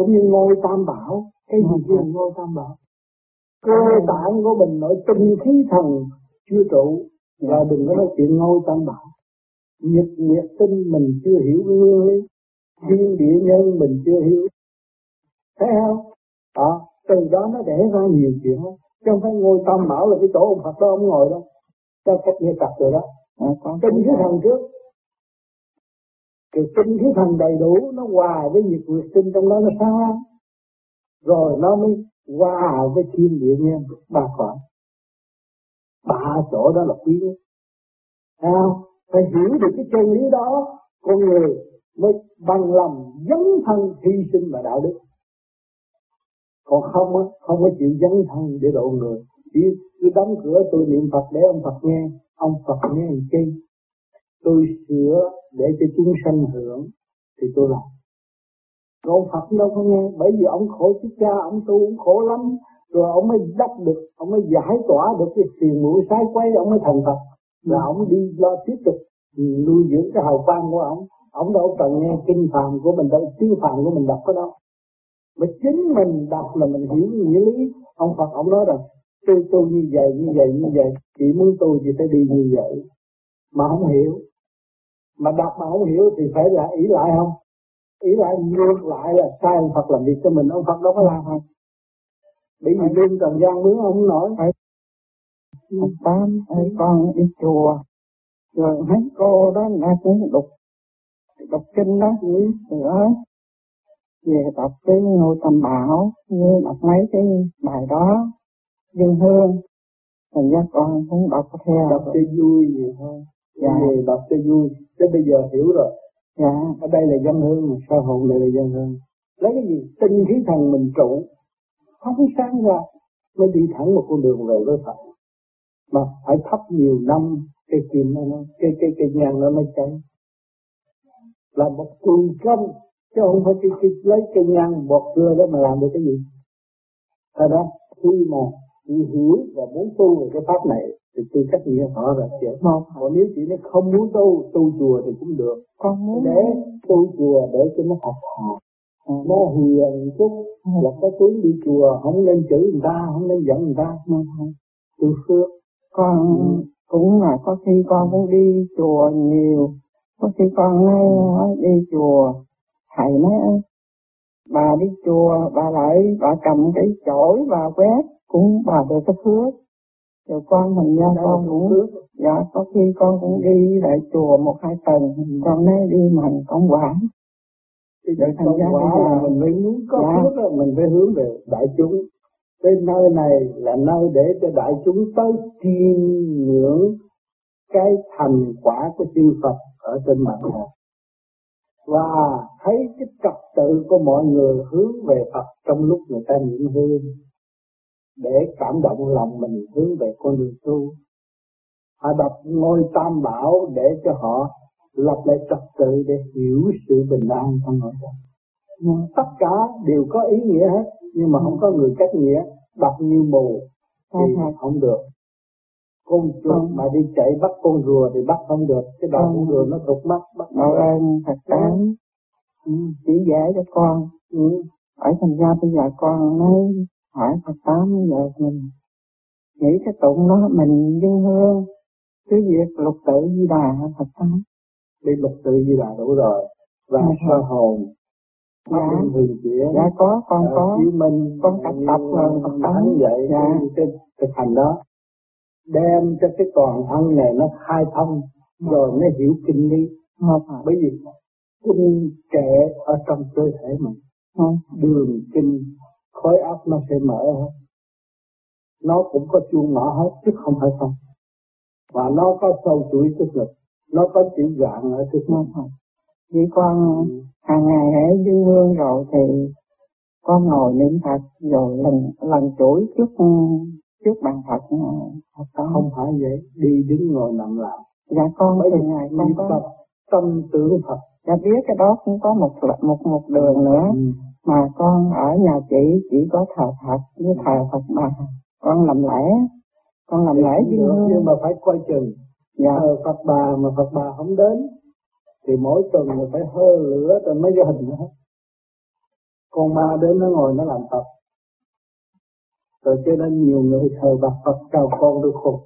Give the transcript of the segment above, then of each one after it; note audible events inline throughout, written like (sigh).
cũng như ngôi tam bảo. Cái gì kia ngôi tam bảo? Cơ bản của mình nội tinh khí thần chưa trụ và đừng có nói chuyện ngôi tam bảo. Nhật nguyệt tinh mình chưa hiểu nguyên lý. Thiên địa nhân mình chưa hiểu. Thấy không? Đó từ đó nó đẻ ra nhiều chuyện chứ không phải ngôi tam bảo là cái chỗ ông Phật đó ông ngồi đâu. Cho cách nghe cặp rồi đó. À, tinh khí thần trước cái tinh khí thần đầy đủ nó hòa với nhiệt nguyệt tinh trong đó nó sáng lắm rồi nó mới hòa với thiên địa nhân ba khoảng. Ba chỗ đó là quý nhất. Sao phải hiểu được cái chân lý đó, con người mới bằng lòng dấn thân hy sinh và đạo đức. Còn không á, không có chịu dấn thân để độ người. Chỉ cứ đóng cửa tôi niệm Phật để ông Phật nghe, ông Phật nghe làm chi? Tôi sửa để cho chúng sanh hưởng thì tôi làm. Còn ông Phật đâu có nghe bởi vì ông khổ chết cha ông tu ông khổ lắm. Rồi ông mới đắc được ông mới giải tỏa được cái phiền mũi sai quay ông mới thành Phật. Là ừ. ông đi lo tiếp tục nuôi dưỡng cái hào quang của ông. Ông đâu cần nghe kinh phàm của mình đâu tiếng phàm của mình đọc cái đó mà chính mình đọc là mình hiểu nghĩa lý. Ông Phật ông nói rằng tôi tu như vậy như vậy như vậy chỉ muốn tu thì phải đi như vậy. Mà không hiểu mà đọc mà không hiểu thì phải là ý lại không? Ý lại ngược lại là sai ông Phật làm việc cho mình ông Phật đâu có làm không bị gì đêm trần gian mướn ông nổi. Phải tám ấy con đi chùa rồi mấy cô đó nghe cũng đọc đọc kinh đó rồi đó. Về đọc cái ngôi tam bảo như đọc mấy cái bài đó. Dân hương thành ra con cũng đọc theo. Đọc cho vui vậy thôi dạ. về đọc cho vui. Chứ bây giờ hiểu rồi. Dạ. Ở đây là dân hương mà sao hồn này là dân hương. Lấy cái gì? Tinh khí thần mình trụ. Không sáng ra mới đi thẳng một con đường về với Phật. Mà phải thắp nhiều năm cái kim nó cái cái cái nhang nó mới cháy. Là một cường công chứ không phải cái, cái lấy cây nhang bọt dưa đó mà làm được cái gì. Thật đó khi mà hiểu và muốn tu về cái pháp này thì tư cách nghĩa họ là chuyện không còn nếu chị nó không muốn tu tu chùa thì cũng được. Con muốn để tu chùa để cho nó học học à. nó hiền chút. À. là có tướng đi chùa không nên chửi người ta không nên giận người ta. Tu phước con ừ. cũng là có khi con cũng đi chùa nhiều. Có khi con nói đi chùa thầy nói bà đi chùa bà lại bà cầm cái chổi bà quét cũng bà được cái phước rồi con mình nha con cũng dạ có khi con cũng đi lại chùa một hai tuần con nói đi mình con quản thì vậy thành ra quả là mình phải muốn có dạ. phước là mình phải hướng về đại chúng. Cái nơi này là nơi để cho đại chúng tới chiêm ngưỡng cái thành quả của chư Phật ở trên mặt hồ. Và thấy cái trật tự của mọi người hướng về Phật trong lúc người ta niệm hương để cảm động lòng mình hướng về con đường tu. Họ đọc ngôi tam bảo để cho họ lập lại trật tự để hiểu sự bình an trong nội tâm. Tất cả đều có ý nghĩa hết, nhưng mà không có người cách nghĩa, đọc như mù thì không được. Con chuột mà đi chạy bắt con rùa thì bắt không được, cái đầu con rùa nó thụt mắt, bắt Đạo ơn Phật tán ừ, chỉ dạy cho con. Ừ. Ở thành ra bây giờ con nói hỏi Phật tám giờ mình nghĩ cái tụng đó mình dân hương. Cứ việc lục tự di đà Phật tám đi lục tự di đà đủ rồi. Và dạ. sơ hồn. Dạ. thường chuyển. Dạ có con có. Chiếu minh con tập tập rồi Phật tám vậy dạ. cái thực hành đó. Đem cho cái toàn thân này nó khai thông dạ. rồi mới hiểu kinh lý. Bởi vì kinh kệ ở trong cơ thể mình. Đường kinh khối óc nó sẽ mở hết. Nó cũng có chuông mở hết chứ không phải không. Và nó có sâu chuỗi tức lực. Nó có chữ dạng ở trước nó thôi chỉ con hàng ngày hãy dương hương rồi thì con ngồi niệm Phật rồi lần lần chuỗi trước trước bàn Phật Phật không phải vậy. Đi đứng ngồi nằm làm. Dạ con Bởi từ ngày con có tâm tưởng Phật. Dạ biết cái đó cũng có một một một đường nữa. Ừ mà con ở nhà chị chỉ có thờ Phật với thờ Phật bà con làm lễ con làm lễ với nhưng mà phải coi chừng. Dạ. thờ Phật bà mà Phật bà không đến thì mỗi tuần mình phải hơ lửa rồi mới vô hình nữa con ma đến nó ngồi nó làm Phật. Rồi cho nên nhiều người thờ bạc Phật chào con được khùng.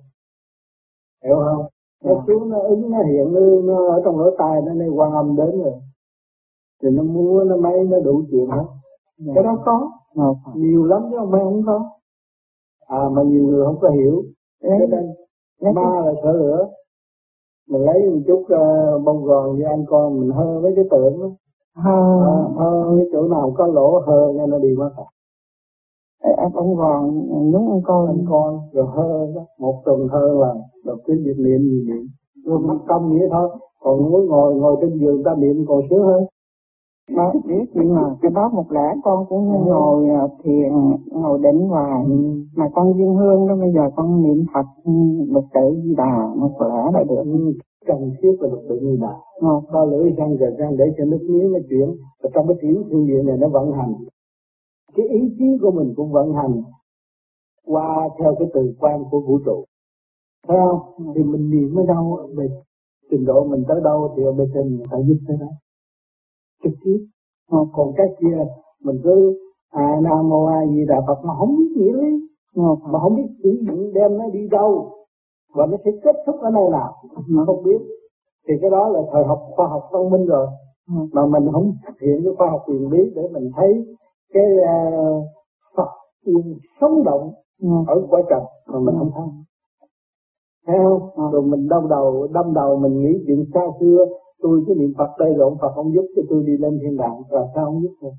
Hiểu không? Nó yeah. xuống nó ứng nó hiện nó, nó ở trong lỗ tai nó nơi quan âm đến rồi thì nó mua nó mấy nó đủ chuyện hết. Yeah. cái đó có. Yeah. nhiều lắm chứ không phải không có. À mà nhiều người không có hiểu. Yeah. cho nên ma là sợ lửa. Mình lấy một chút uh, bông gòn với anh con mình hơ mấy cái tượng đó. Hơ. À, hơ cái chỗ nào có lỗ hơ nghe nó đi mất à em ông gòn nhúng ăn con. Ăn con rồi hơ đó. Một tuần hơ là đọc cái việc niệm gì niệm rồi mắt tâm nghĩa thôi. Còn muốn ngồi ngồi trên giường ta niệm còn sướng hơn mà biết nhưng mà cái đó một lẽ con cũng ừ. ngồi à, thiền ngồi định hoài. Ừ. mà con dương hương đó bây giờ con niệm phật ừ, lục tự di đà một lẽ là được. Ừ. cần thiết là lục tự di đà. Co lưỡi răng rồi răng để cho nước miếng nó chuyển. Và trong cái chuyển phương diện này nó vận hành. Cái ý chí của mình cũng vận hành. Qua theo cái từ quan của vũ trụ. Thấy không? Thì mình niệm ở đâu về trình độ mình tới đâu thì ở bên trên người ta giúp tới đó trực tiếp còn cái kia mình cứ à nam mô a di đà phật mà không biết nghĩa lý mà không biết sử dụng đem nó đi đâu và nó sẽ kết thúc ở nơi nào mà không biết. Thì cái đó là thời học khoa học văn minh rồi. Mà mình không thực hiện cái khoa học quyền lý để mình thấy cái uh, Phật yên sống động ừ. ở quả trần mà mình không thấy. Thấy không? Ừ. rồi mình đâm đầu đâm đầu mình nghĩ chuyện xa xưa tôi cứ niệm Phật đây ông Phật không giúp cho tôi đi lên thiên đàng. Và sao không giúp tôi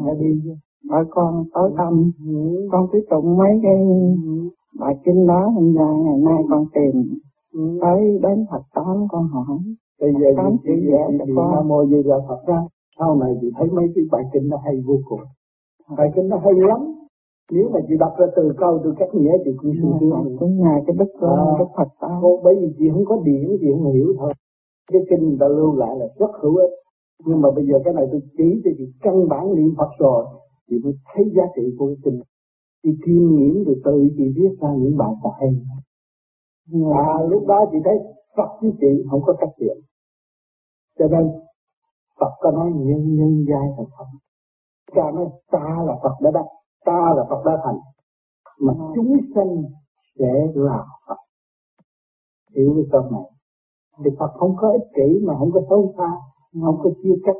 nghe đi chứ. Bởi con tối tâm. Ừ. con tiếp tục mấy cái ừ. bài kinh đó. Hôm nay ngày nay con tìm ừ. tới đến Phật tám con hỏi. Bây giờ tám chữ vẽ cho con. Nam mô di đà Phật ra. Sau này chị thấy mấy cái bài kinh nó hay vô cùng. Bài kinh nó hay lắm. Nếu mà chị đọc ra từ câu từ cách nghĩa thì cũng sung sướng cũng nhà cái đức à, đức Phật ta bởi vì chị không có điển chị không hiểu thôi cái kinh người ta lưu lại là rất hữu ích. Nhưng mà bây giờ cái này tôi chỉ cho chị căn bản niệm Phật rồi chị mới thấy giá trị của cái kinh. Chị kiêm nghiệm từ từ chị viết ra những bài Phật hay. À lúc đó chị thấy Phật với chị không có cách biệt. Cho nên Phật có nói nhân nhân giai thành Phật. Cha nói ta là Phật đã đắc ta là Phật đã thành. Mà à. chúng sanh sẽ là Phật. Hiểu cái câu này thì Phật không có ích kỷ mà không có xấu xa không có chia cách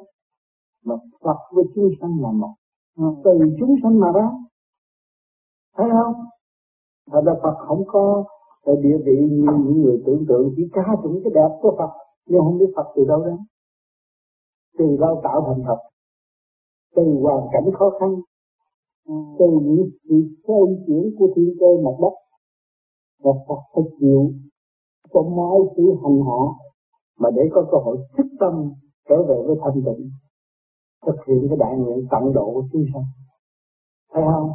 mà Phật với chúng sanh là một. Từ chúng sanh mà ra, thấy không? Thật ra Phật không có địa vị như những người tưởng tượng, chỉ ca tụng cái đẹp của Phật, nhưng không biết Phật từ đâu đến. Từ đâu tạo thành Phật, từ hoàn cảnh khó khăn, từ những sự xoay chuyển của thiên cơ mặt đất và Phật phải chịu cho mọi sự hành hạ mà để có cơ hội thức tâm trở về với thanh tịnh, thực hiện cái đại nguyện tận độ của chúng sanh. Thấy không?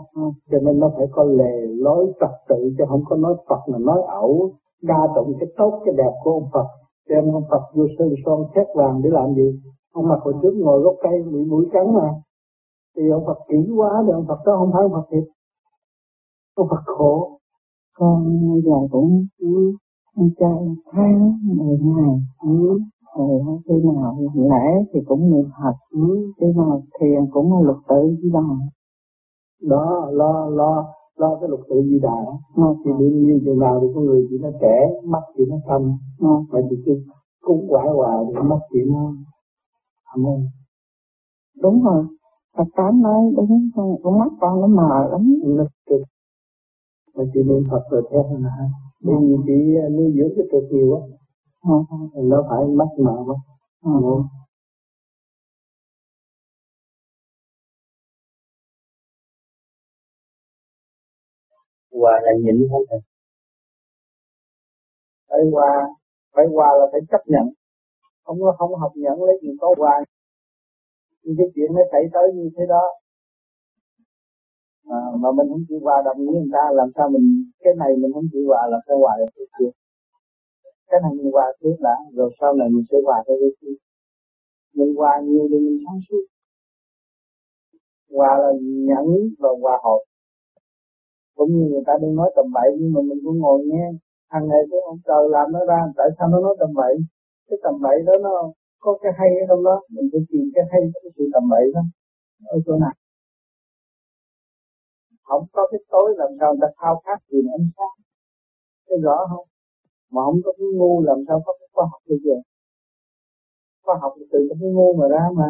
Cho nên nó phải có lề lối trật tự, chứ không có nói Phật mà nói ẩu, đa tụng cái tốt, cái đẹp của ông Phật. Đem ông Phật vô sơn son xét vàng để làm gì? Ông mặc hồi trước ngồi gốc cây bị mũi cắn mà. Thì ông Phật kỹ quá thì ông Phật đó không phải ông Phật thiệt. Ông Phật khổ. Con giờ cũng ăn chay tháng mười ngày ừ. rồi khi nào lễ thì cũng niệm Phật khi nào thiền cũng là lục tự di đà. Đó lo lo lo cái lục tự di đà. Đó. thì niệm nhiều chừng nào thì con người chỉ nó trẻ mắt chỉ nó thâm ừ. mà chỉ cứ cúng quả hoài thì mắt chỉ nó thâm hơn đúng rồi. Phật tám nói đúng con mắt con nó mờ lắm. Nó cực mà chị niệm Phật rồi theo là bởi vì chị nuôi dưỡng cái cực nhiều quá. Ừ. nó phải mắt mờ quá. Ừ. hòa là nhịn không thầy? Phải hòa phải hòa là phải chấp nhận. Không có không học nhận lấy chuyện có hòa nhưng cái chuyện nó xảy tới như thế đó à, mà mình không chịu hòa đồng với người ta làm sao mình cái này mình không chịu hòa làm sao hòa được cái kia? Cái này mình hòa trước đã rồi sau này mình sẽ hòa theo cái kia. Mình hòa nhiều thì mình sáng suốt. Hòa là nhẫn và hòa hợp. Cũng như người ta đang nói tầm bậy nhưng mà mình cũng ngồi nghe. Hàng ngày cái ông trời làm nó ra tại sao nó nói tầm bậy? Cái tầm bậy đó nó có cái hay ở trong đó. Mình phải tìm cái hay cái sự tầm bậy đó. Ở chỗ nào? Không có cái tối làm sao người ta khao khát tìm ánh sáng. Thấy rõ không? Mà không có cái ngu làm sao có cái khoa học bây giờ khoa học từ cái ngu mà ra mà.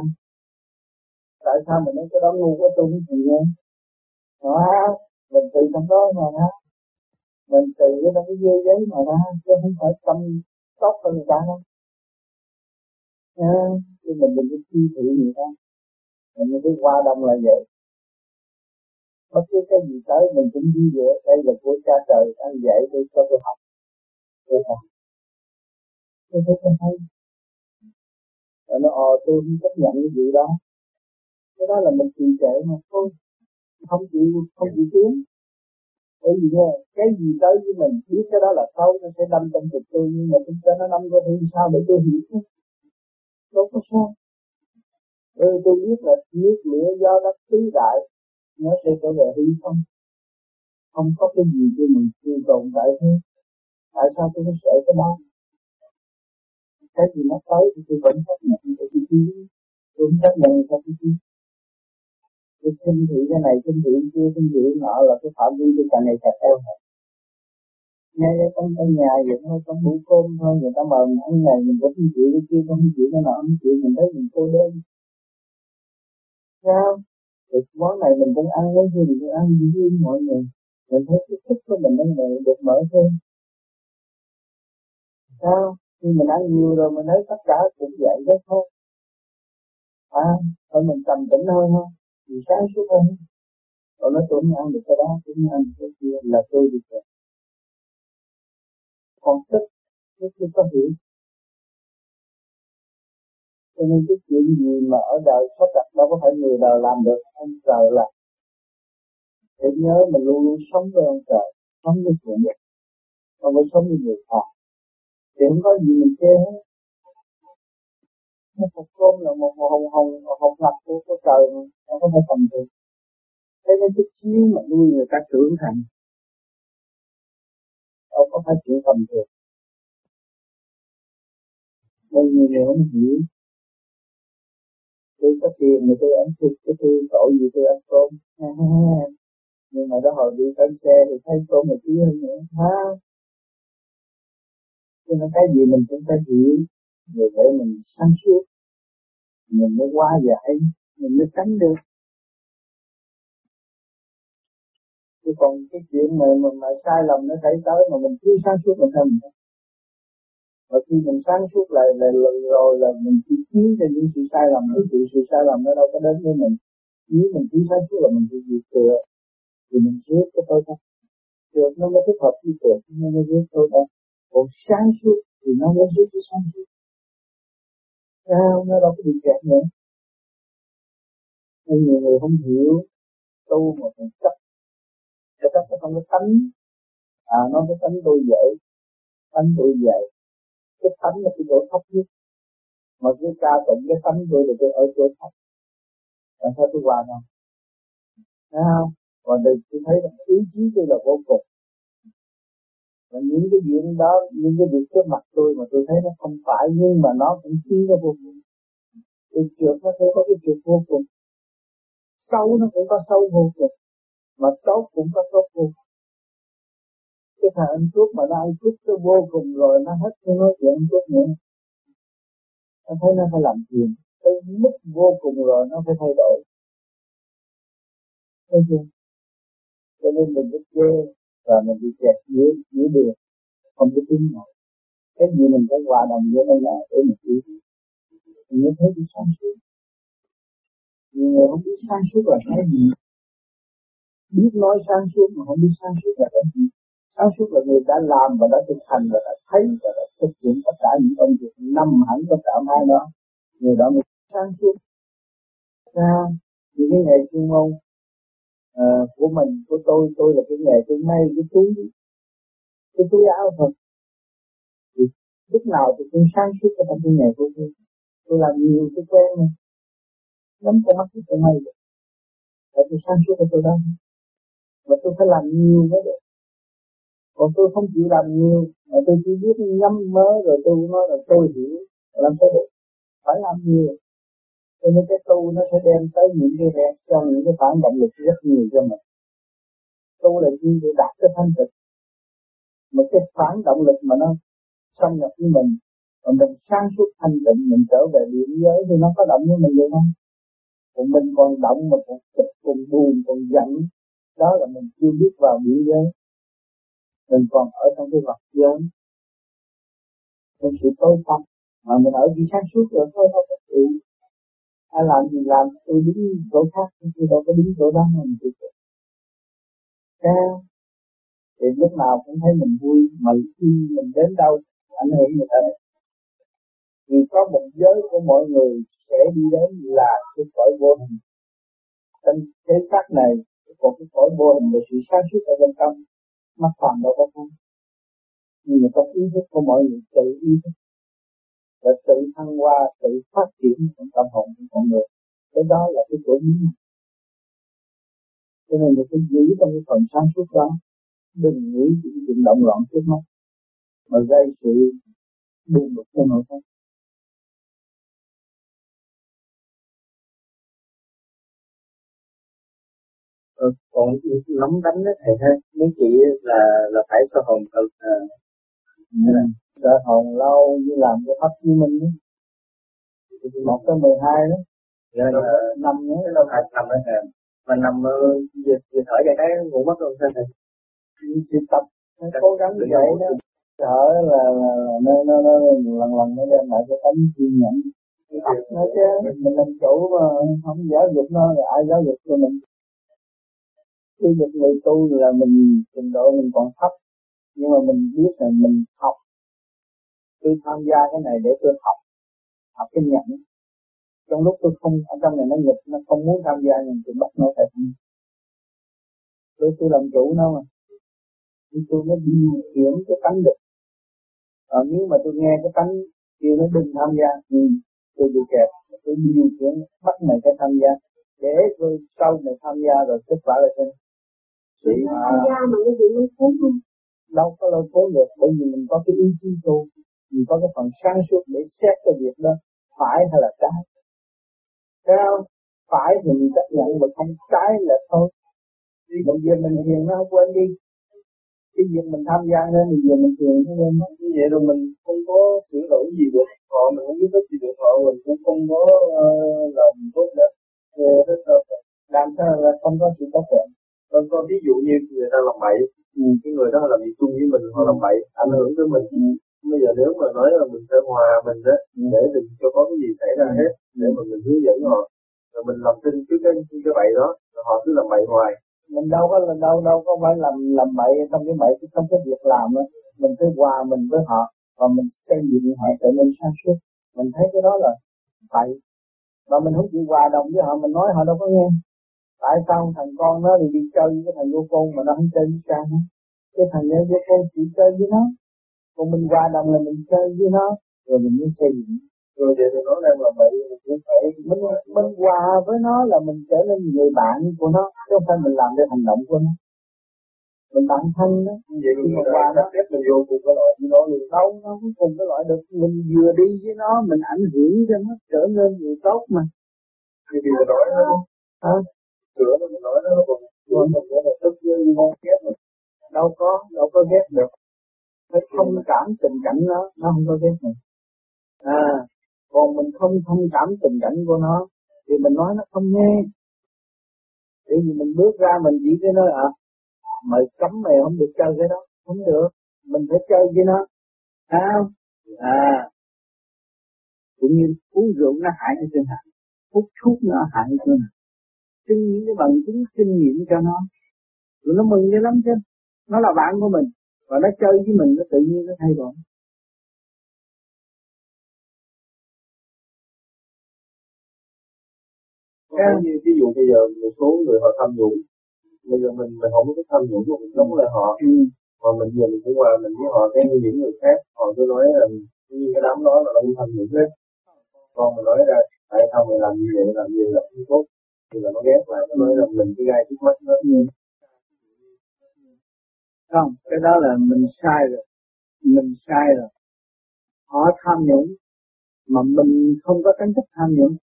Tại sao mình nói cái đó ngu của tôi cũng thì nghe đó mình từ trong đó mà ra mình từ cái đó cái dây giấy mà ra, chứ không phải tâm tốt hơn người ta đâu. Nha, chứ mình đừng có chi thị người ta mình cứ qua đông là vậy bất cứ cái gì tới mình cũng vui vẻ. Đây là của cha trời anh dạy tôi cho tôi học. Tôi học. Tôi thấy tôi hay. Rồi nó ờ tôi không chấp nhận cái gì đó. Cái đó là mình trì trệ mà thôi. Không chịu không chịu tiến. Bởi vì nghe cái gì tới với mình biết cái đó là xấu nó sẽ đâm trong thịt tôi nhưng mà chúng ta nó đâm vô thì sao để tôi hiểu? Đâu có sao. Ừ, tôi biết là nước lửa do đất tứ đại nó sẽ trở về hư không? Không có cái gì cho mình chưa tồn tại thế tại sao tôi có sợ cái đó? Cái gì nó tới thì tôi vẫn chấp nhận cái chi phí. Tôi không chấp nhận cái chi phí. Tôi xin thị cái này, xin thị kia, xin thị nọ là cái phạm vi tôi càng ngày càng eo hẹp ngay đây con ở nhà vậy thôi, con bữa cơm thôi, người ta mời mình ăn ngày mình cũng không chịu cái kia không chịu cái nọ, không chịu mình thấy mình cô đơn. Sao? Thì món này mình cũng ăn với gì mình cũng ăn với mọi người. Mình thấy cái thích của mình đang được mở thêm. Sao? Khi mình ăn nhiều rồi mình thấy tất cả cũng vậy đó thôi. À thôi mình trầm tĩnh hơn không thì sáng suốt hơn. Còn nó tưởng ăn được cái đó, tưởng ăn được cái kia là tôi được rồi. Còn thích tôi chưa có hiểu cho nên cái chuyện gì mà ở đời sắp đặt đâu có phải người đời làm được ông trời làm để nhớ mình luôn luôn sống với ông trời sống với chuyện được không phải sống với người khác. Thì không có gì mình chê hết. Một cơm là một hồng hồng hồng ngập của, của trời mà nó có phải phần được. thế nên cái chiếu mà nuôi người ta trưởng thành đâu có phải chuyện tầm thường. Nên nhiều người không hiểu tôi có tiền mà tôi ăn thịt cái tôi tội gì tôi ăn tôm nhưng mà đó hồi đi trên xe thì thấy tôm mà quý hơn nữa. Ha. Cho nên cái gì mình cũng phải hiểu rồi để mình sáng suốt. Mình mới qua giải mình mới tránh được. Chứ còn cái chuyện mà mà, mà sai lầm nó xảy tới mà mình chưa sáng suốt mình không và khi mình sáng suốt lại là, là rồi là mình chỉ chiến cho những sự sai lầm những sự sự sai lầm nó đâu có đến với mình. Nếu mình chỉ sáng suốt là mình chỉ diệt tựa thì mình giết cái tôi thôi được nó mới thích hợp với tựa nó mới giết tôi thôi còn sáng suốt thì nó mới giết cái sáng suốt. Sao nó đâu có bị kẹt nữa. Nên nhiều người không hiểu tu mà còn chấp. Cái chấp nó không có tánh. À nó cái tánh tôi dễ. Tánh tôi dạy cái tánh là cái chỗ thấp nhất. Mà cứ ca tụng cái tánh tôi là tôi ở chỗ thấp. Làm sao tôi hòa nhau thấy không? Còn đây tôi thấy là ý chí tôi là vô cùng. Và những cái chuyện đó, những cái việc trước mặt tôi mà tôi thấy nó không phải, nhưng mà nó cũng chi nó vô cùng. Cái trượt nó thấy có cái trượt vô cùng. Sâu nó cũng có sâu vô cùng. Mà tốt cũng có tốt vô cùng cái thằng ăn thuốc mà nó ăn thuốc nó vô cùng rồi, nó hết cái nói chuyện ăn thuốc nữa. Nó thấy nó phải làm chuyện tới mức vô cùng rồi, nó phải thay đổi. Thấy chưa? Cho nên mình biết chê và mình bị kẹt giữa giữa đường. Không có tin nào cái gì mình phải hòa đồng với đây là để mình hiểu. Mình mới thấy đi sáng suốt. Nhiều người không biết sáng suốt là cái gì. Biết nói sáng suốt mà không biết sáng suốt là cái gì sáng suốt là người đã làm và đã thực hành và đã thấy và đã thực hiện tất cả những công việc nằm hẳn trong cả mai đó. Người đó mới sáng suốt. Ra những cái nghề chuyên môn uh, của mình của tôi. Tôi là cái nghề tôi may cái túi cái túi áo thôi. Thì lúc nào tôi cũng sáng suốt trong cái nghề của tôi. Tôi làm nhiều tôi quen rồi nắm con mắt tôi may được. Tại tôi sáng suốt cho tôi đó. Và tôi phải làm nhiều mới được còn tôi không chịu làm nhiều, mà tôi chỉ biết nhắm mớ rồi tôi nói là tôi hiểu làm sao được phải làm nhiều. Cho nên cái tu nó sẽ đem tới những cái đẹp cho những cái phản động lực rất nhiều cho mình. Tu là gì? Để đạt cái thanh tịnh. Một cái phản động lực mà nó xâm nhập với mình và mình sáng suốt thanh tịnh, mình trở về địa giới thì nó có động với mình vậy không? Còn mình còn động mà còn kịch, còn buồn, còn giận, đó là mình chưa biết vào biển giới mình còn ở trong cái vật giới trong sự tối tâm, mà mình ở chỉ sáng suốt rồi thôi không có ừ. ai làm gì làm, tôi đứng chỗ khác, tôi đâu có đứng chỗ đó mà mình tự cao thì lúc nào cũng thấy mình vui, mà khi mình đến đâu, ảnh hưởng người ta. Vì có một giới của mọi người sẽ đi đến là cái cõi vô hình. Trong thế xác này còn cái cõi vô hình là sự sáng suốt ở bên trong mắt phàm đâu có không nhưng mà trong ý thức của mọi người, tự ý thức. Và tự thăng hoa, tự phát triển trong tâm hồn của mọi người. Cái đó là cái chỗ bí cho nên mình phải giữ trong cái phần sáng suốt đó, đừng nghĩ những chuyện động loạn trước mắt, mà gây sự buồn bực cho nội tâm. Còn nắm đánh đó thầy ha mấy chị là là phải sơ hồn tự à, ừ. sơ hồn lâu như làm cái pháp như mình thì một tới mười hai đó. Dạ, năm nữa cái lâu hai năm đó thầy mà nằm vừa, vừa thở ra cái ngủ mất luôn sao thầy chỉ tập cố gắng như vậy đó. thở là, là, là nó, nó, nó lần lần nó đem lại cái tấm kiên nhẫn nó chứ mình làm chủ mà không giáo dục nó là ai giáo dục cho mình khi một người tu là mình, trình độ mình còn thấp, nhưng mà mình biết là mình học. Tôi tham gia cái này để tôi học học kinh nhận trong lúc tôi không, ở trong này nó nghịch, nó không muốn tham gia nhưng tôi bắt nó phải tham tôi tôi làm chủ nó mà. Thì tôi mới điều khiển cái tánh được. Còn nếu mà tôi nghe cái tánh kêu nó đừng tham gia, thì tôi bị kẹt. Tôi điều khiển bắt mày phải tham gia. Để tôi sau này tham gia rồi kết quả là trên không? Đâu có lôi cuốn được bởi vì mình có cái ý chí tu mình có cái phần sáng suốt để xét cái việc đó phải hay là trái. Thấy không? Phải thì mình chấp nhận mà không trái là thôi. Bây giờ mình thiền nó không quên đi. Cái việc mình tham gia nên thì giờ mình thiền nó quên mất. Như vậy rồi mình không có sửa đổi gì được. Họ mình không biết gì được họ mình cũng không có uh, làm tốt đẹp làm sao là không có sự tốt đẹp Vâng, con ví dụ như người ta làm bậy, ừ. cái người đó làm việc chung với mình, họ làm bậy, ảnh hưởng tới mình. Ừ. Bây giờ nếu mà nói là mình phải hòa mình đó, ừ. để đừng cho có cái gì xảy ra hết, để mà mình hướng dẫn họ. Rồi mình làm tin trước cái cái bậy đó, rồi họ cứ làm bậy hoài. Mình đâu có là đâu đâu có phải làm làm bậy trong cái bậy trong cái việc làm đó. Mình phải hòa mình với họ và mình xây dựng họ trở nên sáng suốt. Mình thấy cái đó là bậy. Và mình không chịu hòa đồng với họ, mình nói họ đâu có nghe tại sao thằng con nó thì đi chơi với thằng vô con mà nó không chơi với cha nó? Cái thằng nhớ vô con chỉ chơi với nó. Còn mình qua đồng là mình chơi với nó. Rồi mình mới xây dựng. Rồi vậy thì nó đang là vậy mình phải mình mình hòa với nó là mình trở nên người bạn của nó chứ không phải mình làm cái hành động của nó. Mình bạn thân đó. Vậy thì mình qua nó. xếp mình vô cùng cái loại với nó luôn. Đâu nó cũng cùng cái loại được. Mình vừa đi với nó mình ảnh hưởng cho nó trở nên người tốt mà. Thì giờ nói nó hả sửa nó mình nói nó còn còn mình có một tức với ngon ghét rồi đâu có đâu có ghét được. Phải thông cảm tình cảnh nó nó không có ghét mình. À còn mình không thông cảm tình cảnh của nó thì mình nói nó không nghe. Bởi vì mình bước ra mình chỉ cái nói à mày cấm mày không được chơi cái đó. Không được mình phải chơi với nó. Sao à cũng như uống rượu nó hại cái chân hại hút thuốc nó hại cái chân hại trưng những cái bằng chứng kinh nghiệm cho nó. Rồi nó mừng dữ lắm chứ. Nó là bạn của mình. Và nó chơi với mình nó tự nhiên nó thay đổi. Cái như ví dụ bây giờ một số người họ tham nhũng bây giờ mình mình không có tham nhũng mà mình chống lại họ. Ừ. mà mình giờ mình cũng qua mình với họ theo những người khác. Họ cứ nói là như cái đám đó là cũng tham nhũng hết. Còn mình nói ra tại sao mày làm như vậy làm gì là không tốt thì là nó ghét lại nó nói là mình cái gai trước mắt nó. Không, cái đó là mình sai rồi. Mình sai rồi. Họ tham nhũng, mà mình không có tính chất tham nhũng.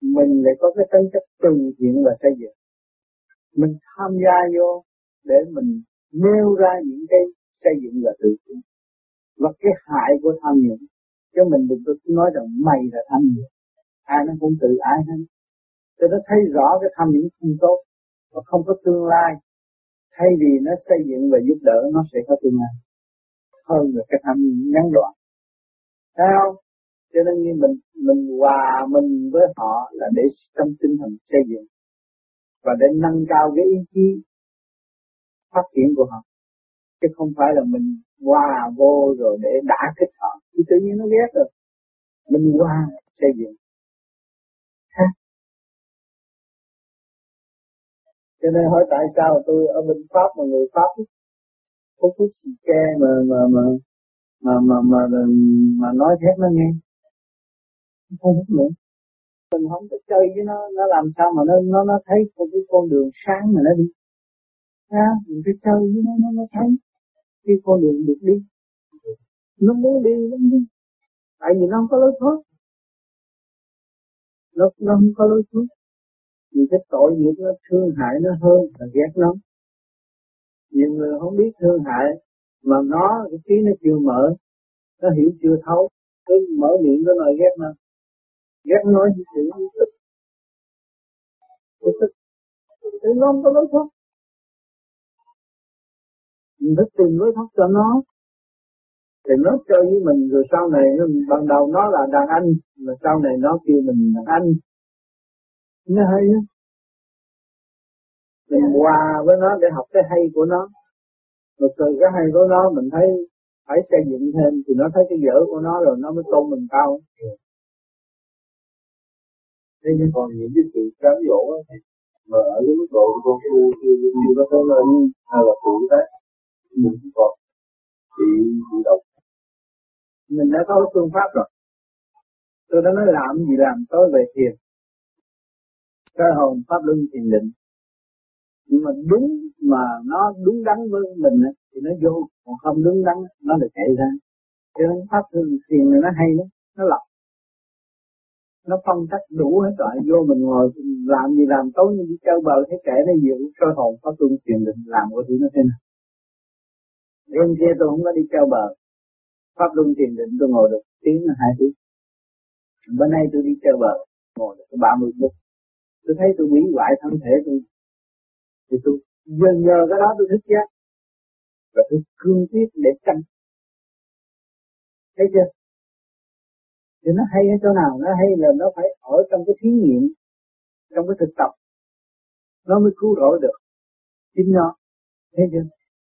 Mình lại có cái tính chất từ thiện và xây dựng. Mình tham gia vô để mình nêu ra những cái xây dựng và từ thiện và cái hại của tham nhũng, chứ mình đừng có nói rằng mày là tham nhũng. Ai nó cũng tự ai hết cho nó thấy rõ cái tham nhũng không tốt và không có tương lai. Thay vì nó xây dựng và giúp đỡ, nó sẽ có tương lai hơn là cái tham nhũng ngắn đoạn. Thấy không? Cho nên như mình mình hòa mình với họ là để trong tinh thần xây dựng và để nâng cao cái ý chí phát triển của họ. Chứ không phải là mình hòa vô rồi để đả kích họ. Thì tự nhiên nó ghét rồi. Mình hòa, xây dựng. Cho nên hỏi tại sao tôi ở bên pháp mà người pháp hút thuốc xì ke mà mà mà mà mà mà mà, mà nói thế nó nghe? Không hút nữa. Mình không có chơi với nó nó làm sao mà nó nó nó thấy một cái con đường sáng mà nó đi? Ha mình cứ chơi với nó nó nó thấy cái con đường được đi. Nó muốn đi nó đi. Tại vì nó không có lối thoát. Nó nó không có lối thoát vì cái tội nghiệp nó, thương hại nó hơn là ghét nó nhiều người không biết thương hại, mà nó, cái trí nó chưa mở, nó hiểu chưa thấu, cứ mở miệng nó nói ghét nó. Ghét nói gì sự tức tức thì nó không có lối thoát. Mình phải tìm lối thoát cho nó. Thì nó chơi với mình, rồi sau này, ban đầu nó là đàn anh, mà sau này nó kêu mình đàn anh nó hay á mình hòa với nó để học cái hay của nó. Rồi từ cái hay của nó mình thấy phải xây dựng thêm thì nó thấy cái dở của nó rồi nó mới tôn mình cao. Thế nhưng còn những cái sự cám dỗ thì mà ở cái mức độ con tu chưa chưa có tới lên hay là phụ tác mình còn bị bị động. Mình đã có phương pháp rồi. Tôi đã nói làm gì làm tối về thiền cái hồn pháp luân thiền định. Nhưng mà đúng mà nó đúng đắn với mình thì nó vô. Còn không đúng đắn, nó được chạy ra. Cho nên pháp luân thiền này nó hay lắm, nó lọc nó phân cách đủ hết rồi, vô mình ngồi, làm gì làm, tối như đi chơi bờ thấy kẻ nó dịu soi hồn pháp luân thiền định, làm của tụi nó thế nào. Đêm kia tôi không có đi chơi bờ pháp luân thiền định tôi ngồi được tiếng hai tiếng. Bữa nay tôi đi chơi bờ ngồi được ba mươi phút tôi thấy tôi hủy hoại thân thể tôi. Thì tôi nhờ nhờ cái đó tôi thức giác. Và tôi cương quyết để tranh thấy chưa? Thì nó hay ở chỗ nào? Nó hay là nó phải ở trong cái thí nghiệm, trong cái thực tập. Nó mới cứu rỗi được. Chính nó. Thấy chưa?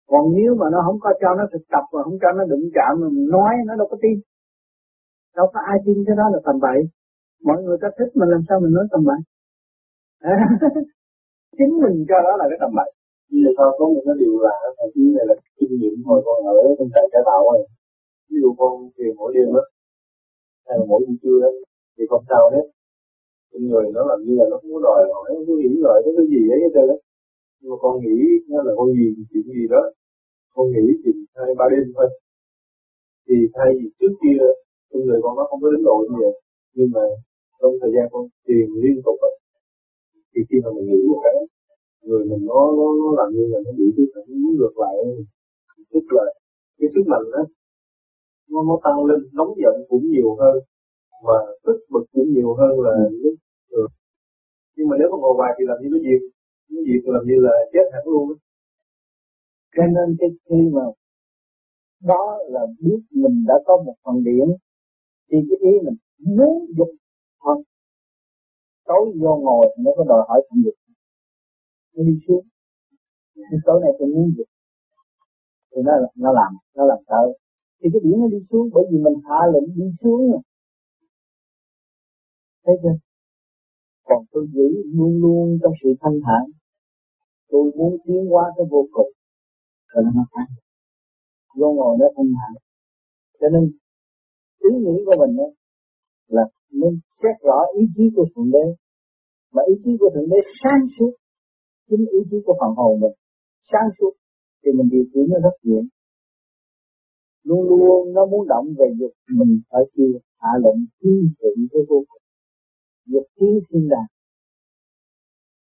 Còn nếu mà nó không có cho nó thực tập và không cho nó đụng chạm mà nói nó đâu có tin. Đâu có ai tin cái đó là tầm bậy. Mọi người ta thích mà làm sao mình nói tầm bậy? (laughs) chính mình cho đó là cái tâm bậy như là sao có một cái điều là thầy chỉ này là kinh nghiệm hồi con ở trong trại cải tạo rồi ví dụ con thiền mỗi đêm á hay là mỗi buổi trưa đó thì không sao hết. Con người nó làm như là nó muốn đòi hỏi nó có nghĩ rồi nó cái gì ấy hết trơn á. Nhưng mà con nghĩ nó là con gì chuyện gì đó con nghĩ thì hai ba đêm thôi. Thì thay vì trước kia con người con nó không có đến độ như vậy. Nhưng mà trong thời gian con thiền liên tục ấy, thì khi mà mình nghĩ một cái người mình nó nó, nó làm như là nó bị cái phản ứng ngược lại tức là cái sức mạnh đó nó nó tăng lên nóng giận cũng nhiều hơn và tức bực cũng nhiều hơn là lúc thường. Nhưng mà nếu mà ngồi hoài thì làm như nó diệt nó diệt làm như là chết hẳn luôn đó. cho nên cái khi mà đó là biết mình đã có một phần điểm thì cái ý mình muốn dục thôi tối vô ngồi nó có đòi hỏi không dục nó đi xuống. Nhưng tối nay tôi muốn dục thì nó nó làm nó làm sợ thì cái điểm nó đi xuống bởi vì mình hạ lệnh đi xuống rồi thấy chưa? Còn tôi giữ luôn luôn trong sự thanh thản. Tôi muốn tiến qua cái vô cùng. Cho nên nó thanh vô ngồi nó thanh thản. Cho nên ý nghĩ của mình đó là nên xét rõ ý chí của thượng đế. Mà ý chí của thượng đế sáng suốt chính ý chí của phần hồn mình sáng suốt thì mình điều khiển nó rất dễ. Luôn luôn nó muốn động về dục mình phải kêu hạ lệnh tin tưởng cái vô cùng dục tiến thiên đàng.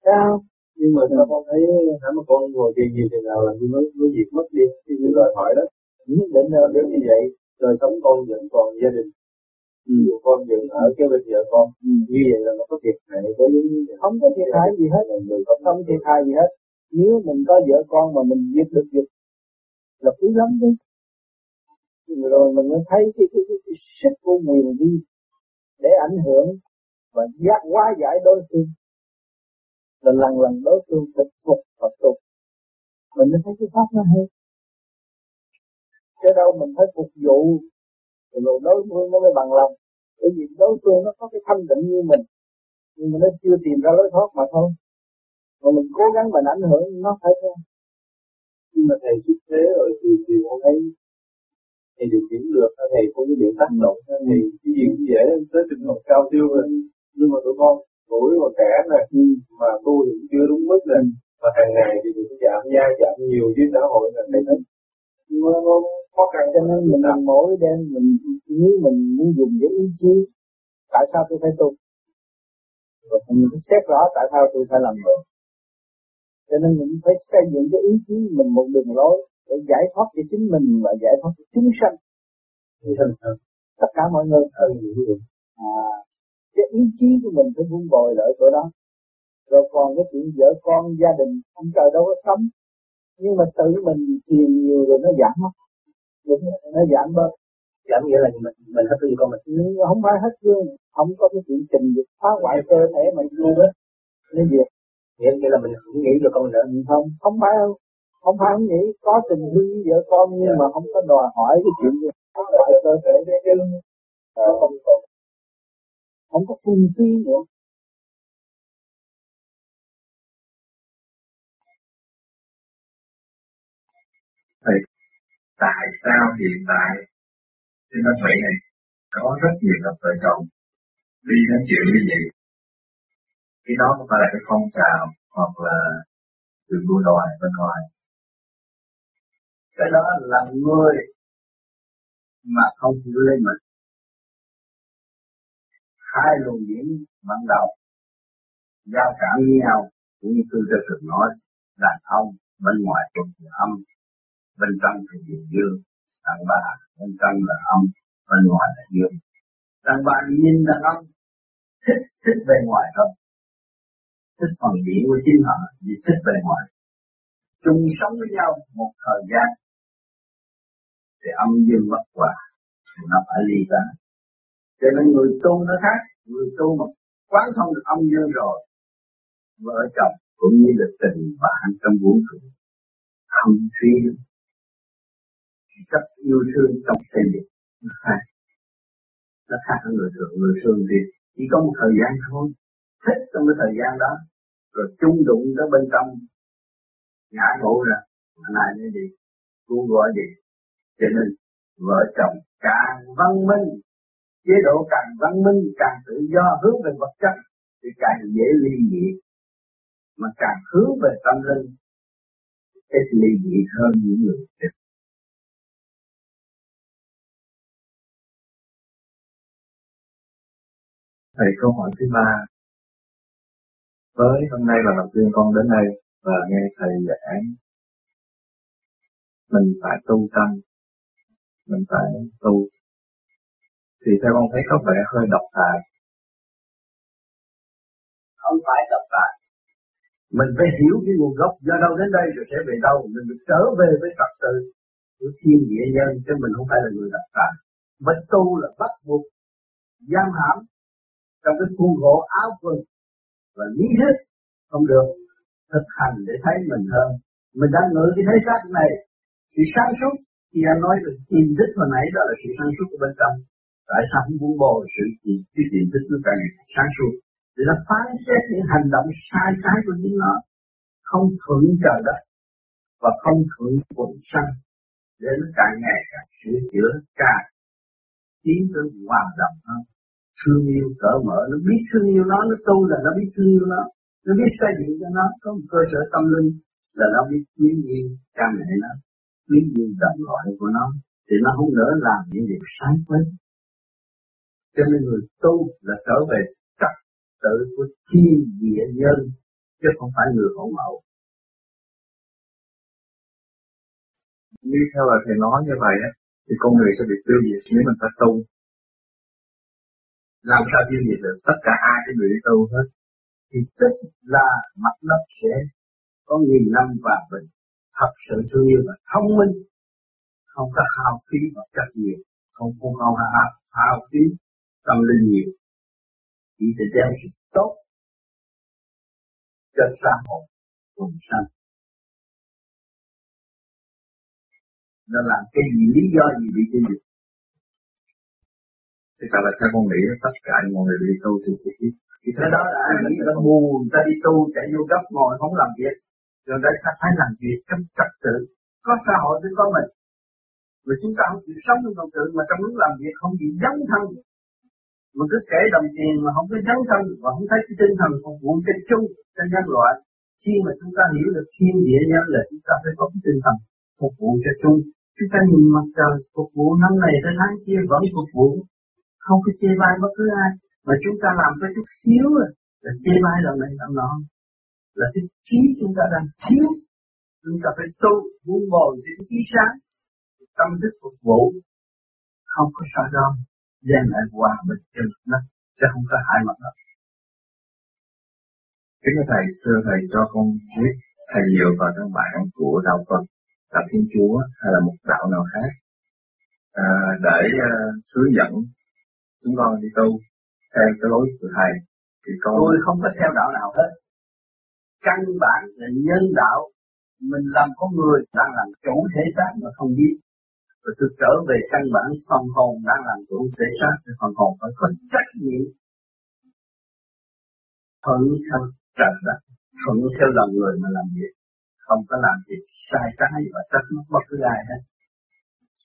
Sao? Nhưng mà sao con thấy hả mà con ngồi thiền nhiều thì nào là nó nó diệt mất đi cái đòi hỏi đó? Nhất định là nếu như vậy đời sống con vẫn còn gia đình ừ. con vẫn ở cái bên vợ con. Ừ. như vậy là nó có thiệt hại với không có thiệt hại gì hết. Không thiệt hại gì hết. Nếu mình có vợ con mà mình giết được dục là quý lắm chứ rồi mình mới thấy cái, cái, cái, cái sức của quyền đi để ảnh hưởng và giác hóa giải đối phương. Là lần lần đối phương phục phục và tục mình mới thấy cái pháp nó hay. Chứ đâu mình phải phục vụ rồi đối phương nó mới bằng lòng. Bởi vì đối phương nó có cái thanh định như mình. Nhưng mà nó chưa tìm ra lối thoát mà thôi. Mà mình cố gắng mình ảnh hưởng nó phải thôi. Nhưng mà thầy xuất thế rồi thì thì con thấy thầy điều khiển được thầy có cái biện tác động. Thì cái gì cũng dễ tới trình độ cao siêu rồi nhưng mà tụi con tuổi và trẻ này ừ. mà tu thì chưa đúng mức này mà hàng ngày thì cũng giảm gia giảm nhiều với xã hội là thấy. Thấy nó, nó khó khăn cho nên mình làm mỗi đêm mình nếu mình muốn dùng cái ý chí tại sao tôi phải tu? Rồi mình phải xét rõ tại sao tôi phải làm được cho nên mình phải xây dựng cái ý chí mình một đường lối để giải thoát cho chính mình và giải thoát cho chúng sanh. Tất cả mọi người. À, cái ý chí của mình phải vun bồi lại chỗ đó. Rồi còn cái chuyện vợ con gia đình ông trời đâu có cấm nhưng mà tự mình thiền nhiều rồi nó giảm mất đúng nó giảm bớt. Giảm nghĩa là mình mình hết thương con mình. Nhưng không phải hết thương không có cái chuyện tình dục phá hoại cơ thể mình luôn đó nên việc nghĩa nghĩa là mình cũng nghĩ được con nữa không. Không phải không không phải không nghĩ có tình thương với vợ con nhưng mà không có đòi hỏi cái chuyện gì phá hoại cơ thể để chứ không có. Không có phung phí nữa. Thầy, tại sao hiện tại trên đất Mỹ này? Có rất nhiều cặp vợ chồng. Đi đến chuyện như vậy cái đó không phải là cái phong trào hoặc là sự đua đòi bên ngoài. Cái đó là người mà không lên mình. Hai luồng điển ban đầu giao cảm với nhau, cũng như tôi đã từng nói đàn ông bên ngoài thuộc âm bên trong thì về dương đàn bà, bên trong là âm bên ngoài là dương. Đàn bà nhìn đàn ông, thích thích bên ngoài không? Thích phần điển của chính họ, vì thích bên ngoài. Chung sống với nhau một thời gian, thì âm dương bất hòa, thì nó phải ly tán. Cho nên người tu nó khác, người tu mà quán thông được âm dương rồi, vợ chồng cũng như là tình bạn trong vũ trụ không suy rất yêu thương trong xây dựng. Nó khác nó khác với người thường người thường thì chỉ có một thời gian thôi. Thích trong cái thời gian đó. Rồi chung đụng tới bên trong. Ngã ngộ ra. Mà lại như gì cứu gọi gì? Cho nên vợ chồng càng văn minh, chế độ càng văn minh, càng tự do hướng về vật chất, thì càng dễ ly dị. Mà càng hướng về tâm linh, ít ly dị hơn những người chết Thầy, câu hỏi thứ ba. Với hôm nay là lần tiên con đến đây và nghe thầy giảng. Mình phải tu tâm. Mình phải tu. Thì theo con thấy có vẻ hơi độc tài. Không phải độc tài. Mình phải hiểu cái nguồn gốc, do đâu đến đây rồi sẽ về đâu. Mình phải trở về với trật tự của thiên địa nhân, chứ mình không phải là người độc tài. Mà tu là bắt buộc, giam hãm trong cái khuôn khổ áo quần. Và lý thuyết không được thực hành để thấy mình hơn. Mình đang ngửi cái thế xác này, sự sáng suốt. Khi anh nói được tìm thức hồi nãy, đó là sự sáng suốt của bên trong. Tại sao không muốn bồi sự tìm cái tìm thức nó càng sáng suốt? Để nó phán xét những hành động sai trái của chính nó. Không thuận trời đất và không thuận quần sanh. Để nó càng ngày càng sửa chữa, càng tiến tới hòa đồng hơn thương yêu cỡ mở. Nó biết thương yêu nó nó tu là nó biết thương yêu nó. Nó biết xây dựng cho nó, có một cơ sở tâm linh là nó biết quý yêu cha mẹ nó, quý yêu đồng loại của nó. Thì nó không nỡ làm những điều sai quấy. Cho nên người tu là trở về trật tự của thiên địa nhân, chứ không phải người hỗn mẫu như theo lời thầy nói như vậy á, thì con người sẽ bị tiêu diệt nếu mình ta tu làm sao tiêu diệt được tất cả ai cái người tu hết? Thì tức là mặt đất sẽ có nghìn năm và bình thật sự thương yêu và thông minh. Không có hao phí vật chất nhiều không không hao hao, hao phí tâm linh nhiều. Chỉ để đem sự tốt cho xã hội cùng sanh nó làm cái gì lý do gì bị tiêu diệt? Thì cả là theo con nghĩ tất cả mọi người đi tu thì sẽ biết. Thì cái đó là nghĩ là buồn ta đi tu chạy vô gấp ngồi không làm việc. Rồi đây ta phải làm việc trong trật tự. Có xã hội với con mình. Mà chúng ta không chịu sống trong trật tự mà trong lúc làm việc không chịu dấn thân. Mà cứ kể đồng tiền mà không có dấn thân và không thấy cái tinh thần phục vụ cho chung cho nhân loại. Khi mà chúng ta hiểu được thiên địa nhân là chúng ta phải có cái tinh thần phục vụ cho chung. Chúng ta nhìn mặt trời phục vụ năm này tới tháng kia vẫn phục vụ không có chê bai bất cứ ai. Mà chúng ta làm cái chút xíu là chê bai lần này lần nọ. Là cái trí chúng ta đang thiếu. Chúng ta phải tu buông bồi cho trí sáng. Tâm thức phục vụ. Không có sao đâu đem lại hòa bình cho nó chứ không có hại mặt đất kính thưa thầy thưa thầy cho con biết thầy dựa vào các bạn của đạo Phật đạo Thiên Chúa hay là một đạo nào khác à, để uh, hướng dẫn chúng con đi tu theo cái lối của thầy, thì con tôi không có theo đạo nào hết. Căn bản là nhân đạo, mình làm con người đang làm chủ thể xác mà không biết. Rồi tôi trở về căn bản phần hồn đang làm chủ thể xác, thì phần hồn phải có trách nhiệm. Thuận theo trời đất, thuận theo lòng người mà làm việc. Không có làm việc sai trái và trách móc bất cứ ai hết.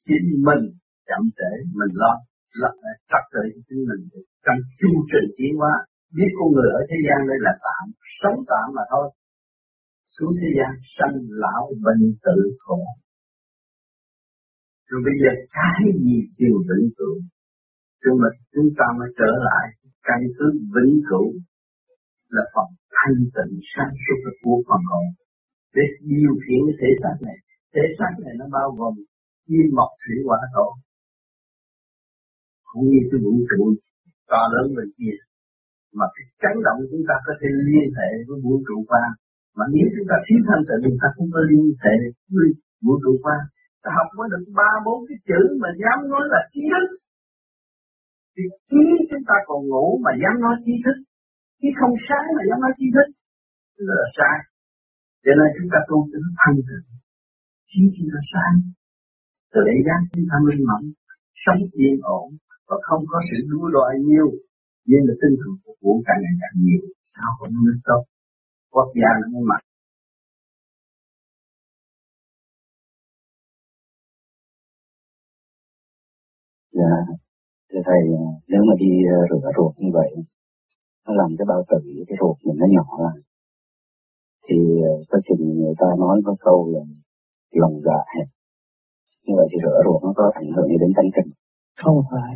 Chính mình chậm trễ, mình lo lập lại trật tự cho chính mình trong chu trình tiến hóa. Biết con người ở thế gian đây là tạm, sống tạm mà thôi. Xuống thế gian sanh lão bệnh tử khổ. Rồi bây giờ cái gì đều vĩnh cửu? Chúng mà chúng ta mới trở lại, căn cứ vĩnh cửu là phần thanh tịnh sáng suốt của phần hồn. Để điều khiển cái thể xác này. Thể xác này nó bao gồm kim, mộc, thủy, hỏa thổ cũng như cái vũ trụ to lớn bên kia. Mà cái chấn động chúng ta có thể liên hệ với vũ trụ qua. Mà nếu chúng ta thiếu thanh tịnh chúng ta không có liên hệ với vũ trụ qua. Ta học mới được ba, bốn cái chữ mà dám nói là trí thức. Thì trí chúng ta còn ngủ mà dám nói trí thức. Trí không sáng mà dám nói trí thức. Đó là sai cho nên chúng ta tu cho nó thanh tịnh. Trí chúng ta sáng. Tự để giác chúng ta minh mẫn. Sống yên ổn và không có sự đua đòi nhiều nhưng là tinh thần phục vụ càng ngày càng nhiều sao hội nó mới tốt quốc gia nó mới mạnh Dạ, thưa thầy, nếu mà đi ờ, rửa ruột như vậy, nó làm cái bao tử cái ruột mình nó nhỏ lại. Thì ờ, có chừng người ta nói có câu là lòng dạ hẹp. Như vậy thì rửa ruột nó có ảnh hưởng gì đến tánh tình? Không phải.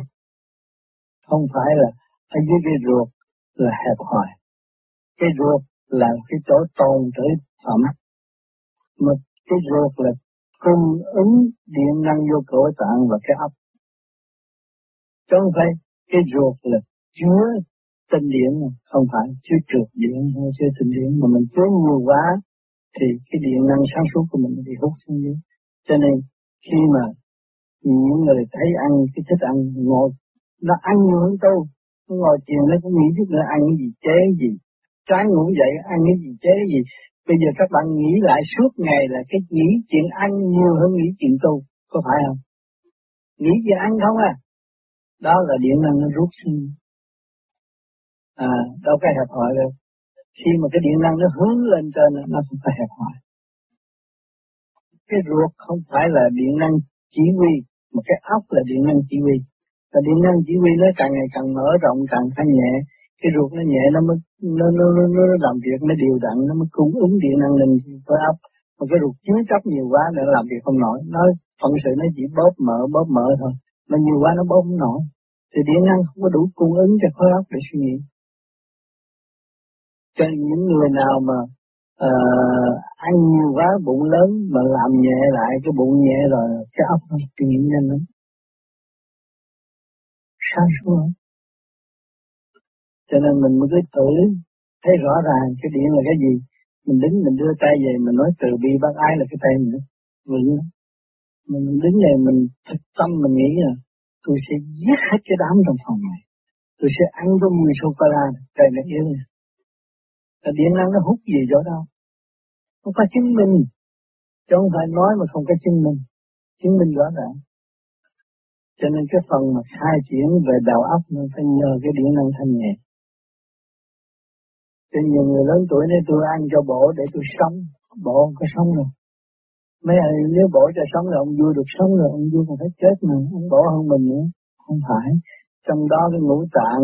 Không phải là ở dưới cái ruột là hẹp hòi. Cái ruột là cái chỗ tồn trữ phẩm. Mà cái ruột là cung ứng điện năng vô cổ tạng và cái ấp chứ không phải cái ruột là chứa tinh điện không phải chứa trượt điện hay chứa tinh điện mà mình chứa nhiều quá thì cái điện năng sáng suốt của mình bị hút xuống dưới cho nên khi mà những người thấy ăn, cái thích ăn ngồi nó ăn nhiều hơn nó ngồi chiều nó cũng nghĩ chút nữa ăn cái gì, chế gì. Sáng ngủ dậy, ăn cái gì, chế gì. Bây giờ các bạn nghĩ lại suốt ngày là cái nghĩ chuyện ăn nhiều hơn nghĩ chuyện tu, có phải không? Nghĩ chuyện ăn không à? Đó là điện năng nó rút xuống à đâu có hẹp hỏi đâu. Khi mà cái điện năng nó hướng lên trên, nó không phải hẹp hỏi. Cái ruột không phải là điện năng chỉ huy, mà cái óc là điện năng chỉ huy và điện năng chỉ huy nó càng ngày càng mở rộng càng thanh nhẹ. Cái ruột nó nhẹ nó mới nó nó nó, nó làm việc nó điều đặn nó mới cung ứng điện năng lên với óc mà cái ruột chứa chấp nhiều quá nó làm việc không nổi. Nó phận sự nó chỉ bóp mở bóp mở thôi. Mà nhiều quá nó bóp không nổi. Thì điện năng không có đủ cung ứng cho khối óc để suy nghĩ. Cho những người nào mà uh, ăn nhiều quá bụng lớn mà làm nhẹ lại cái bụng nhẹ rồi cái óc nó suy nghĩ nhanh lắm sáng suốt cho nên mình mới cứ tự thấy rõ ràng cái điện là cái gì. Mình đứng, mình đưa tay về, mình nói từ bi bác ái là cái tay mình. Vậy mình đứng này mình thực tâm, mình nghĩ là tôi sẽ giết hết cái đám trong phòng này. Tôi sẽ ăn có mùi sô cô la trời nó yêu này. Là điện năng nó hút gì chỗ đâu không có chứng minh. Chứ không phải nói mà không có chứng minh. Chứng minh rõ ràng cho nên cái phần mà khai triển về đầu óc nó phải nhờ cái điện năng thanh nhẹ. Cho nhiều người lớn tuổi nên tôi ăn cho bổ để tôi sống. Bổ không có sống đâu. Mấy ai nếu bổ cho sống là ông vui, được sống rồi ông vui còn phải chết mà, ông bổ hơn mình nữa. Không phải. Trong đó cái ngũ tạng,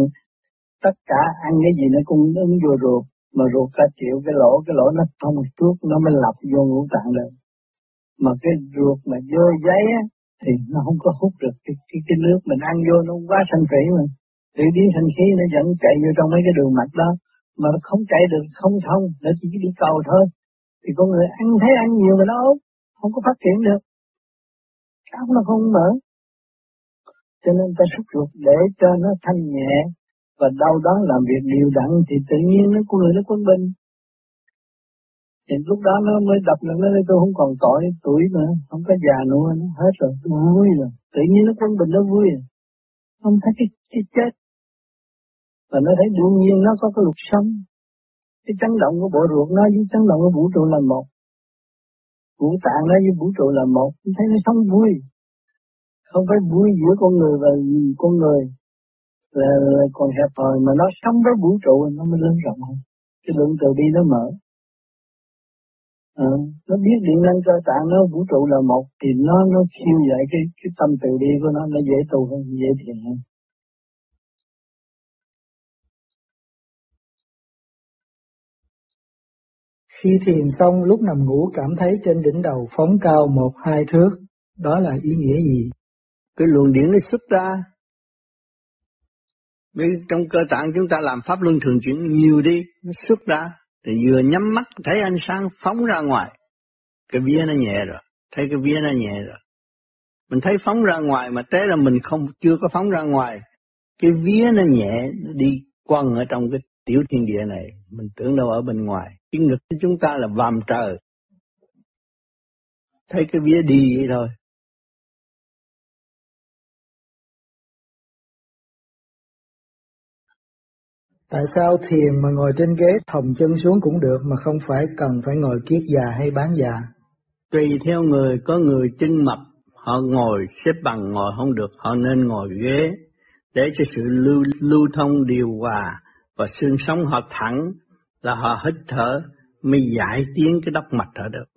tất cả ăn cái gì nó cũng ứng vô ruột, mà ruột ta chịu cái lỗ cái lỗ nó thông một chút nó mới lập vô ngũ tạng được. Mà cái ruột mà vô giấy á thì nó không có hút được cái cái, cái nước. Mình ăn vô nó quá sanh phỉ mà. Tự biến thành khí nó vẫn chạy vô trong mấy cái đường mạch đó. Mà nó không chạy được không thông nó chỉ đi cầu thôi. Thì con người ăn thấy ăn nhiều mà nó ốm không có phát triển được. Óc nó không mở? Cho nên ta xúc ruột để cho nó thanh nhẹ và đâu đó làm việc đều đặn thì tự nhiên nó con người nó quân bình thì lúc đó nó mới đập nó nói tôi không còn tội tuổi nữa không có già nữa nó hết rồi tôi vui rồi. Tự nhiên nó quân bình nó vui. Rồi không thấy cái, cái chết. Và nó thấy đương nhiên nó có cái luật sống cái chấn động của bộ ruột nó với chấn động của vũ trụ là một. Vũ tạng nó với vũ trụ là một. Thấy nó sống vui. Không phải vui giữa con người và con người. Là, là còn hẹp hòi mà nó sống với vũ trụ nó mới lớn rộng. Hơn cái lượng từ bi nó mở à, nó biết điện năng cơ tạng nó vũ trụ là một thì nó nó siêu dạy cái cái tâm từ bi của nó nó dễ tu hơn dễ thiền hơn Khi thiền xong lúc nằm ngủ cảm thấy trên đỉnh đầu phóng cao một hai thước, đó là ý nghĩa gì? Cái luồng điển nó xuất ra. Vì trong cơ tạng chúng ta làm pháp luân thường chuyển nhiều đi, nó xuất ra. Thì vừa nhắm mắt thấy ánh sáng phóng ra ngoài. Cái vía nó nhẹ rồi, thấy cái vía nó nhẹ rồi. Mình thấy phóng ra ngoài mà té là mình không chưa có phóng ra ngoài. Cái vía nó nhẹ, nó đi quăng ở trong cái tiểu thiên địa này, mình tưởng đâu ở bên ngoài. Cái ngực của chúng ta là vàm trời. Thấy cái vía đi vậy thôi. Tại sao thiền mà ngồi trên ghế thòng chân xuống cũng được mà không phải cần phải ngồi kiết già hay bán già? Tùy theo người, có người chân mập, họ ngồi xếp bằng ngồi không được, họ nên ngồi ghế để cho sự lưu, lưu thông điều hòa và xương sống họ thẳng là họ hít thở mới giải tiến cái đốc mạch ở được.